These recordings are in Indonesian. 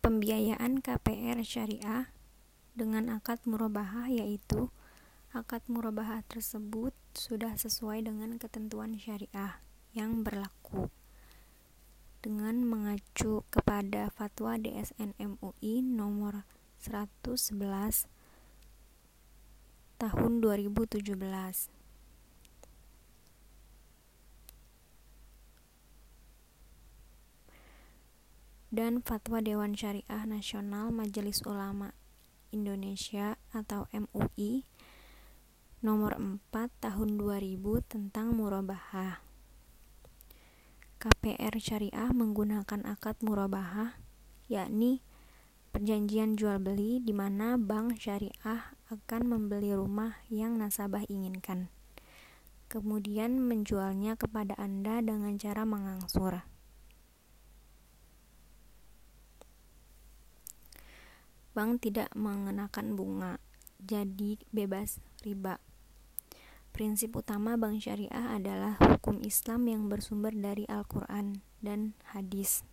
pembiayaan KPR syariah dengan akad murabahah yaitu akad murabahah tersebut sudah sesuai dengan ketentuan syariah yang berlaku. Dengan mengacu kepada fatwa DSN MUI nomor 111 tahun 2017 dan Fatwa Dewan Syariah Nasional Majelis Ulama Indonesia atau MUI nomor 4 tahun 2000 tentang murabahah. KPR Syariah menggunakan akad murabahah yakni perjanjian jual beli di mana bank syariah akan membeli rumah yang nasabah inginkan. Kemudian menjualnya kepada Anda dengan cara mengangsur. Bank tidak mengenakan bunga, jadi bebas riba. Prinsip utama bank syariah adalah hukum Islam yang bersumber dari Al-Quran dan hadis.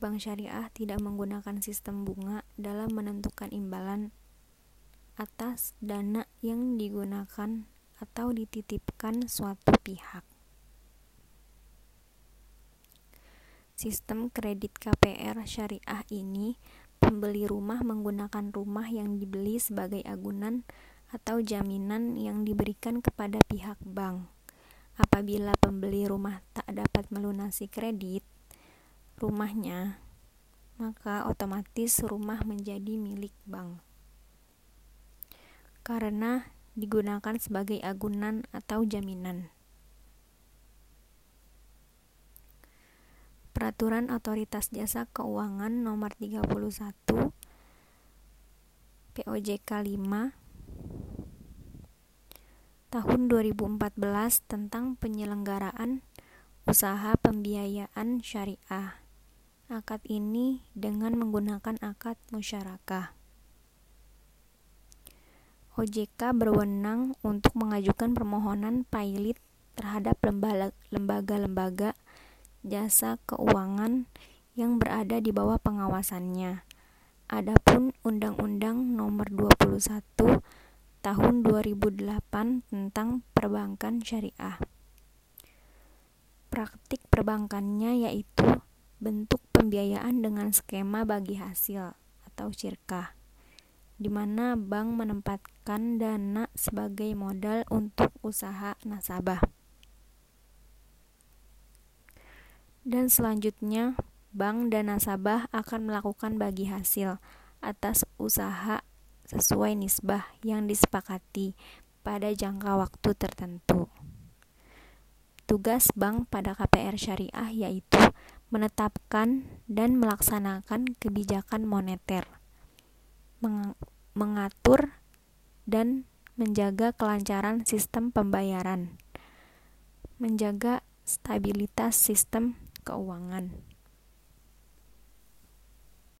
Bank syariah tidak menggunakan sistem bunga dalam menentukan imbalan atas dana yang digunakan atau dititipkan suatu pihak. Sistem kredit KPR syariah ini, pembeli rumah menggunakan rumah yang dibeli sebagai agunan atau jaminan yang diberikan kepada pihak bank. Apabila pembeli rumah tak dapat melunasi kredit rumahnya, maka otomatis rumah menjadi milik bank. Karena digunakan sebagai agunan atau jaminan. Peraturan Otoritas Jasa Keuangan Nomor 31 POJK 5 Tahun 2014 tentang penyelenggaraan usaha pembiayaan syariah. Akad ini dengan menggunakan akad musyarakah. OJK berwenang untuk mengajukan permohonan pilot terhadap lembaga-lembaga jasa keuangan yang berada di bawah pengawasannya. Adapun Undang-Undang Nomor 21 Tahun 2008 tentang Perbankan Syariah. Praktik perbankannya yaitu bentuk pembiayaan dengan skema bagi hasil atau syirkah, di mana bank menempatkan dana sebagai modal untuk usaha nasabah. Dan selanjutnya bank dan nasabah akan melakukan bagi hasil atas usaha sesuai nisbah yang disepakati pada jangka waktu tertentu. Tugas bank pada KPR syariah yaitu menetapkan dan melaksanakan kebijakan moneter, meng mengatur dan menjaga kelancaran sistem pembayaran, menjaga stabilitas sistem keuangan.